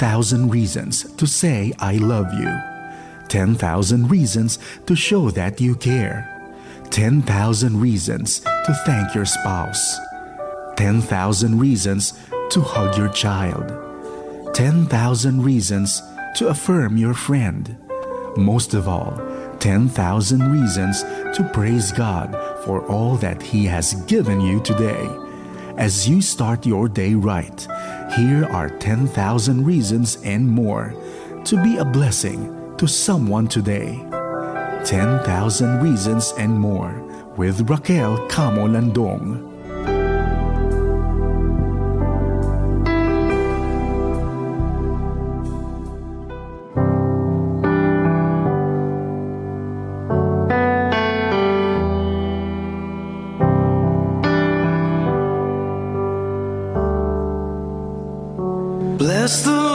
10,000 reasons to say I love you. 10,000 reasons to show that you care. 10,000 reasons to thank your spouse. 10,000 reasons to hug your child. 10,000 reasons to affirm your friend. Most of all, 10,000 reasons to praise God for all that He has given you today. As you start your day right, here are 10,000 reasons and more to be a blessing to someone today. 10,000 Reasons and More with Raquel Camo Landong. Bless the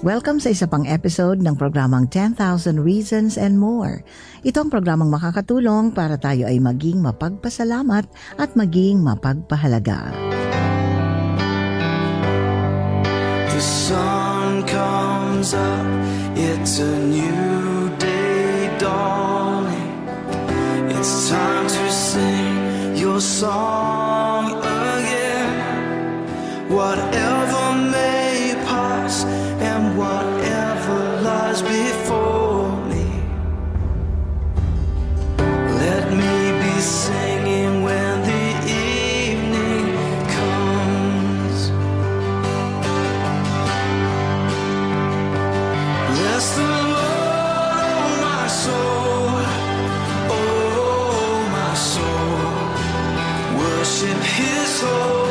Welcome sa isa pang episode ng programang 10,000 Reasons and More. Ito ang programang makakatulong para tayo ay maging mapagpasalamat at maging mapagpahalaga. The sun comes up, it's a new day dawning. It's time to sing your song His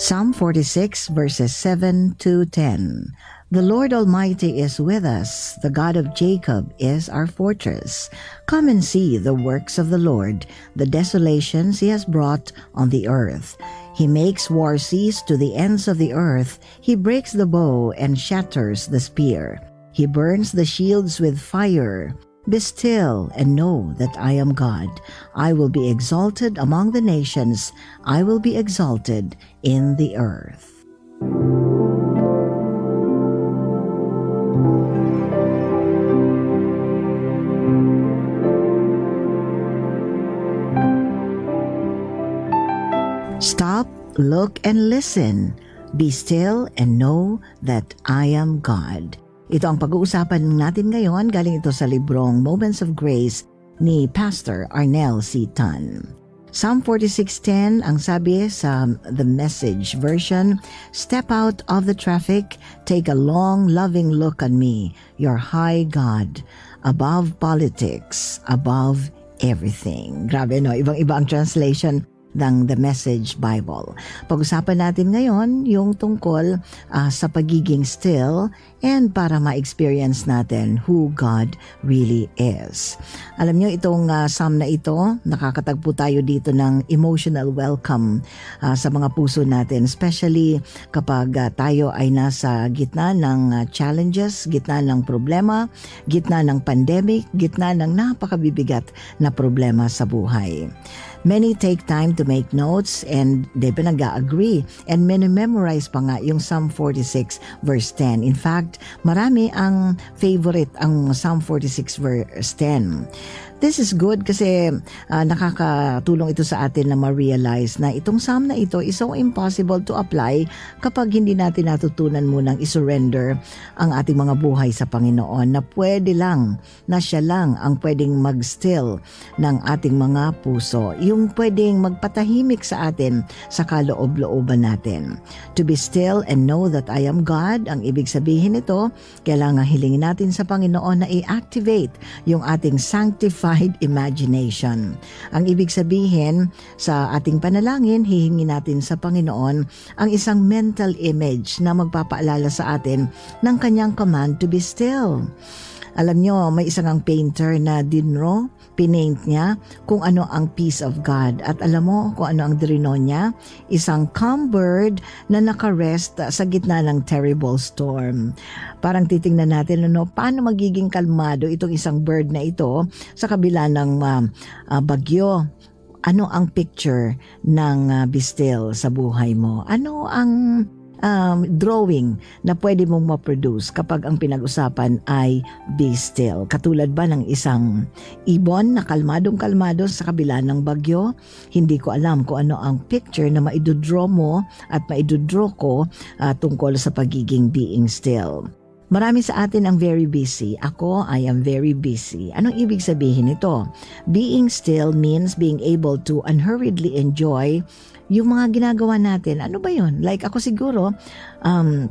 Psalm 46 verses 7 to 10. The Lord Almighty is with us. The God of Jacob is our fortress. Come and see the works of the Lord, the desolations he has brought on the earth. He makes war cease to the ends of the earth. He breaks the bow and shatters the spear. He burns the shields with fire. Be still and know that I am God. I will be exalted among the nations. I will be exalted in the earth. Stop, look, and listen. Be still and know that I am God. Ito ang pag-uusapan natin ngayon. Galing ito sa librong Moments of Grace ni Pastor Arnel C. Tan. Psalm 46.10, ang sabi sa The Message version, Step out of the traffic, take a long, loving look on me, your high God, above politics, above everything. Grabe no, ibang-iba ang translation ng The Message Bible. Pag-usapan natin ngayon yung tungkol uh, sa pagiging still and para ma-experience natin who God really is. Alam nyo, itong uh, psalm na ito, nakakatagpo tayo dito ng emotional welcome uh, sa mga puso natin, especially kapag uh, tayo ay nasa gitna ng uh, challenges, gitna ng problema, gitna ng pandemic, gitna ng napakabibigat na problema sa buhay. Many take time to make notes and they pinag-agree and many memorize pa nga yung Psalm 46 verse 10. In fact, marami ang favorite ang Psalm 46 verse 10. This is good kasi uh, nakakatulong ito sa atin na ma-realize na itong psalm na ito is so impossible to apply kapag hindi natin natutunan munang isurrender ang ating mga buhay sa Panginoon na pwede lang, na siya lang ang pwedeng mag-still ng ating mga puso. Yung pwedeng magpatahimik sa atin sa kaloob-looban natin. To be still and know that I am God, ang ibig sabihin nito, kailangan hilingin natin sa Panginoon na i-activate yung ating sanctified sanctified imagination. Ang ibig sabihin sa ating panalangin, hihingi natin sa Panginoon ang isang mental image na magpapaalala sa atin ng kanyang command to be still. Alam nyo, may isang ang painter na dinro, pinaint niya kung ano ang peace of God. At alam mo kung ano ang drino niya? Isang calm bird na nakarest sa gitna ng terrible storm. Parang titingnan natin ano, paano magiging kalmado itong isang bird na ito sa kabila ng uh, uh, bagyo ano ang picture ng uh, Bistil sa buhay mo? Ano ang um, drawing na pwede mong ma-produce kapag ang pinag-usapan ay be still. Katulad ba ng isang ibon na kalmadong-kalmado sa kabila ng bagyo? Hindi ko alam kung ano ang picture na maidodraw mo at maidodraw ko uh, tungkol sa pagiging being still. Marami sa atin ang very busy. Ako, I am very busy. Anong ibig sabihin nito? Being still means being able to unhurriedly enjoy yung mga ginagawa natin. Ano ba yun? Like ako siguro, um,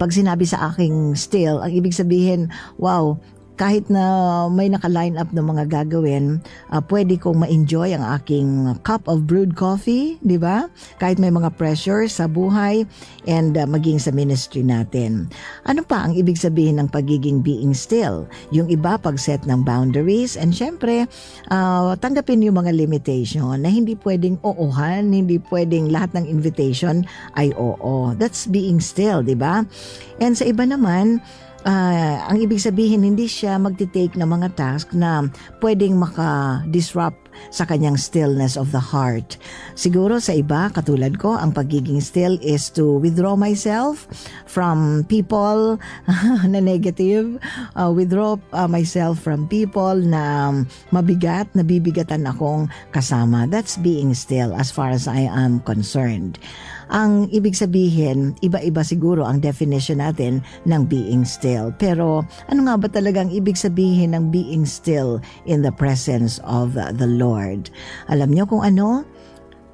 pag sinabi sa aking still, ang ibig sabihin, wow, kahit na may naka-line up ng mga gagawin, uh, pwede kong ma-enjoy ang aking cup of brewed coffee, di ba? Kahit may mga pressure sa buhay and uh, maging sa ministry natin. Ano pa ang ibig sabihin ng pagiging being still? Yung iba pag-set ng boundaries and syempre, uh, tanggapin yung mga limitation na hindi pwedeng oohan, hindi pwedeng lahat ng invitation ay oo. That's being still, di ba? And sa iba naman, uh, ang ibig sabihin hindi siya magti-take ng mga task na pwedeng maka-disrupt sa kanyang stillness of the heart. Siguro sa iba, katulad ko, ang pagiging still is to withdraw myself from people na negative, uh, withdraw uh, myself from people na mabigat, na bibigatan akong kasama. That's being still as far as I am concerned. Ang ibig sabihin, iba-iba siguro ang definition natin ng being still. Pero ano nga ba talagang ibig sabihin ng being still in the presence of the Lord? Alam niyo kung ano?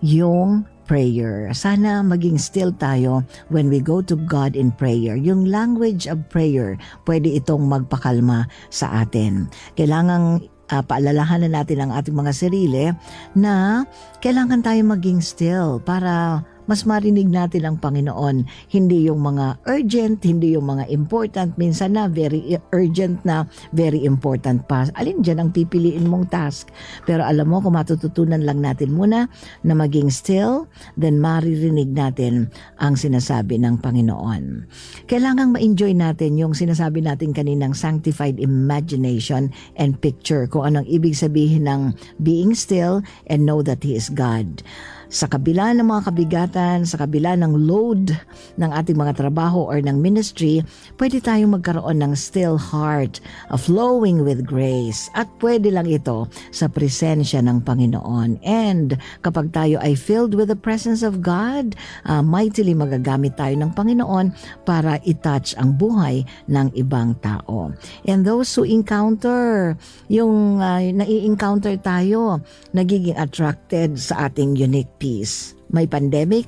Yung prayer. Sana maging still tayo when we go to God in prayer. Yung language of prayer, pwede itong magpakalma sa atin. Kailangang uh, paalalahanan natin ang ating mga sarili na kailangan tayo maging still para mas marinig natin ang Panginoon. Hindi yung mga urgent, hindi yung mga important. Minsan na very urgent na very important pa. Alin dyan ang pipiliin mong task? Pero alam mo, kung matututunan lang natin muna na maging still, then maririnig natin ang sinasabi ng Panginoon. Kailangang ma-enjoy natin yung sinasabi natin kaninang sanctified imagination and picture kung anong ibig sabihin ng being still and know that He is God sa kabila ng mga kabigatan, sa kabila ng load ng ating mga trabaho or ng ministry, pwede tayong magkaroon ng still heart, of flowing with grace. At pwede lang ito sa presensya ng Panginoon. And kapag tayo ay filled with the presence of God, uh, mightily magagamit tayo ng Panginoon para itouch ang buhay ng ibang tao. And those who encounter, yung uh, nai-encounter tayo, nagiging attracted sa ating unique peace. May pandemic,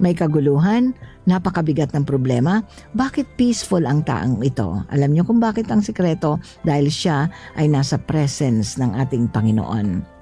may kaguluhan, napakabigat ng problema. Bakit peaceful ang taang ito? Alam niyo kung bakit ang sikreto? Dahil siya ay nasa presence ng ating Panginoon.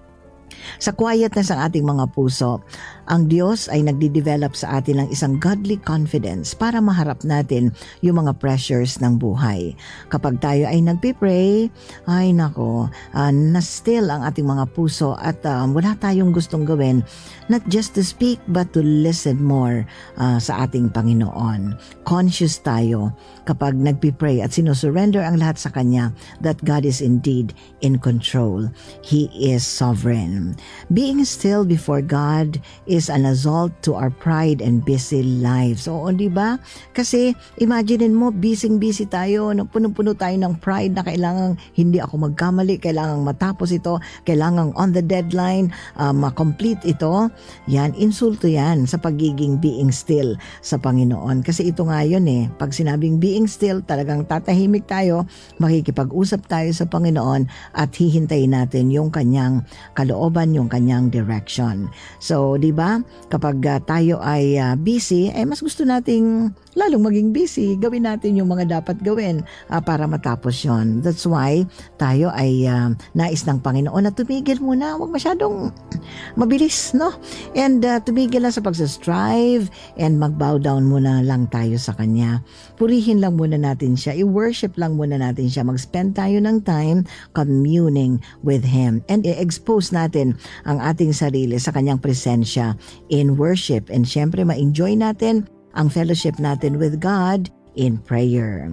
Sa quietness ng ating mga puso, ang Diyos ay nagdi-develop sa atin ng isang godly confidence para maharap natin yung mga pressures ng buhay. Kapag tayo ay nagpipray, ay nako, uh, na-still ang ating mga puso at uh, wala tayong gustong gawin, not just to speak but to listen more uh, sa ating Panginoon. Conscious tayo kapag nagpipray at sinusurrender ang lahat sa Kanya that God is indeed in control. He is sovereign. Being still before God is an assault to our pride and busy lives. Oo, di ba? Kasi imagine mo, busy-busy tayo, puno-puno tayo ng pride na kailangan hindi ako magkamali, kailangan matapos ito, kailangan on the deadline, uh, ma-complete ito. Yan, insulto yan sa pagiging being still sa Panginoon. Kasi ito nga yun eh, pag sinabing being still, talagang tatahimik tayo, makikipag-usap tayo sa Panginoon at hihintayin natin yung kanyang kalooban, yung kanyang direction. So, di ba? Kapag uh, tayo ay uh, busy, eh mas gusto nating lalong maging busy, gawin natin yung mga dapat gawin uh, para matapos yon. That's why tayo ay uh, nais ng Panginoon na tumigil muna, huwag masyadong mabilis, no? And uh, tumigil lang sa pagsastrive and mag-bow down muna lang tayo sa Kanya. Purihin lang muna natin siya, i-worship lang muna natin siya, mag-spend tayo ng time communing with Him and i-expose natin ang ating sarili sa Kanyang presensya in worship and syempre ma-enjoy natin ang fellowship natin with God in prayer.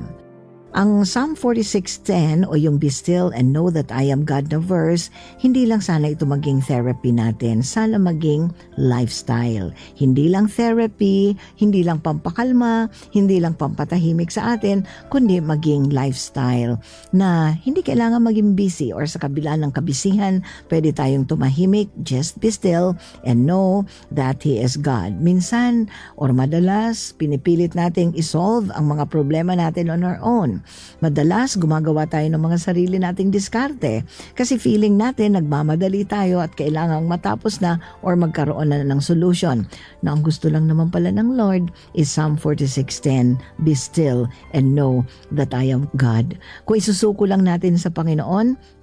Ang Psalm 46.10 o yung Be Still and Know That I Am God na verse, hindi lang sana ito maging therapy natin, sana maging lifestyle. Hindi lang therapy, hindi lang pampakalma, hindi lang pampatahimik sa atin, kundi maging lifestyle na hindi kailangan maging busy or sa kabila ng kabisihan, pwede tayong tumahimik, just be still and know that He is God. Minsan or madalas, pinipilit nating isolve ang mga problema natin on our own. Madalas gumagawa tayo ng mga sarili nating diskarte kasi feeling natin nagmamadali tayo at kailangang matapos na or magkaroon na ng solution. Na ang gusto lang naman pala ng Lord is Psalm 46.10, Be still and know that I am God. Kung isusuko lang natin sa Panginoon,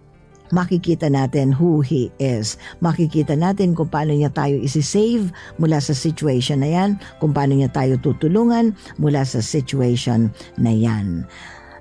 makikita natin who He is. Makikita natin kung paano niya tayo isi-save mula sa situation na yan, kung paano niya tayo tutulungan mula sa situation na yan.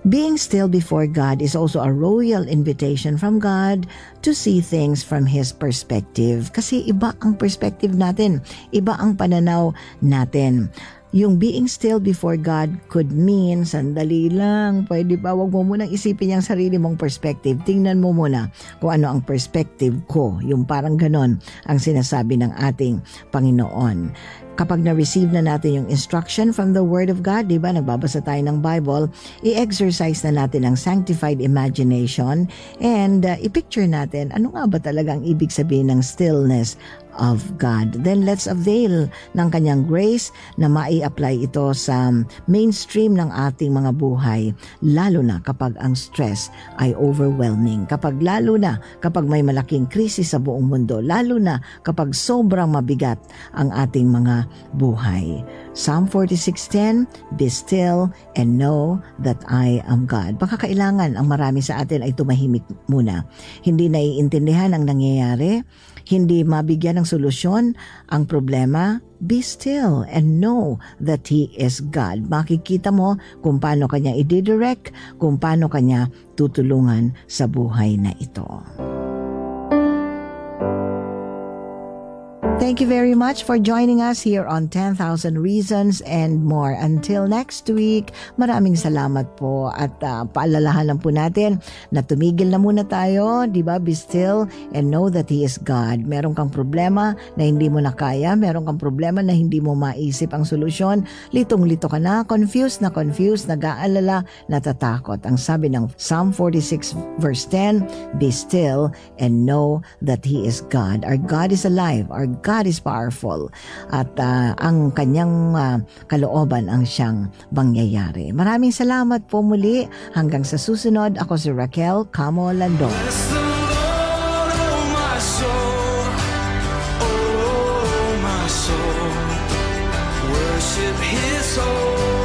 Being still before God is also a royal invitation from God to see things from His perspective. Kasi iba ang perspective natin, iba ang pananaw natin. Yung being still before God could mean, sandali lang, pwede ba, wag mo munang isipin yung sarili mong perspective. Tingnan mo muna kung ano ang perspective ko. Yung parang ganon ang sinasabi ng ating Panginoon kapag na-receive na natin yung instruction from the Word of God, di ba, nagbabasa tayo ng Bible, i-exercise na natin ang sanctified imagination and uh, i-picture natin ano nga ba talagang ibig sabihin ng stillness of God. Then let's avail ng kanyang grace na mai-apply ito sa mainstream ng ating mga buhay, lalo na kapag ang stress ay overwhelming, kapag lalo na kapag may malaking krisis sa buong mundo, lalo na kapag sobrang mabigat ang ating mga buhay. Psalm 46.10, Be still and know that I am God. Baka kailangan ang marami sa atin ay tumahimik muna. Hindi naiintindihan ang nangyayari, hindi mabigyan ng solusyon ang problema, be still and know that He is God. Makikita mo kung paano kanya i-direct, kung paano kanya tutulungan sa buhay na ito. Thank you very much for joining us here on 10,000 Reasons and More. Until next week, maraming salamat po at uh, paalalahan lang po natin na tumigil na muna tayo, di ba? Be still and know that He is God. Meron kang problema na hindi mo na kaya, meron kang problema na hindi mo maisip ang solusyon, litong-lito ka na, confused na confused, nag-aalala, natatakot. Ang sabi ng Psalm 46 verse 10, Be still and know that He is God. Our God is alive. Our God God is powerful at uh, ang kanyang uh, kalooban ang siyang bangyayari. Maraming salamat po muli. Hanggang sa susunod, ako si Raquel Camo Landon. Yes, worship his soul.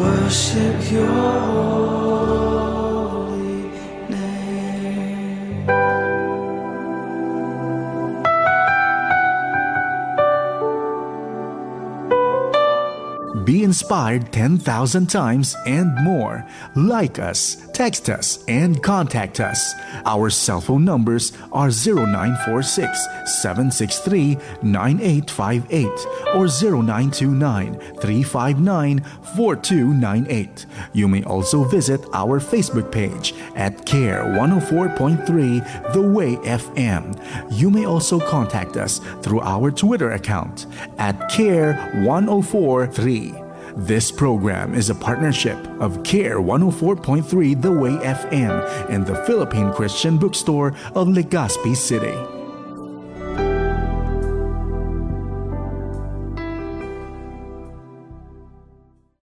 Worship your inspired 10,000 times and more. Like us, text us, and contact us. Our cell phone numbers are 0946 763 9858 or 0929 359 4298. You may also visit our Facebook page at CARE 104.3 The Way FM. You may also contact us through our Twitter account at CARE 1043. This program is a partnership of CARE 104.3 The Way FM and the Philippine Christian Bookstore of Legazpi City.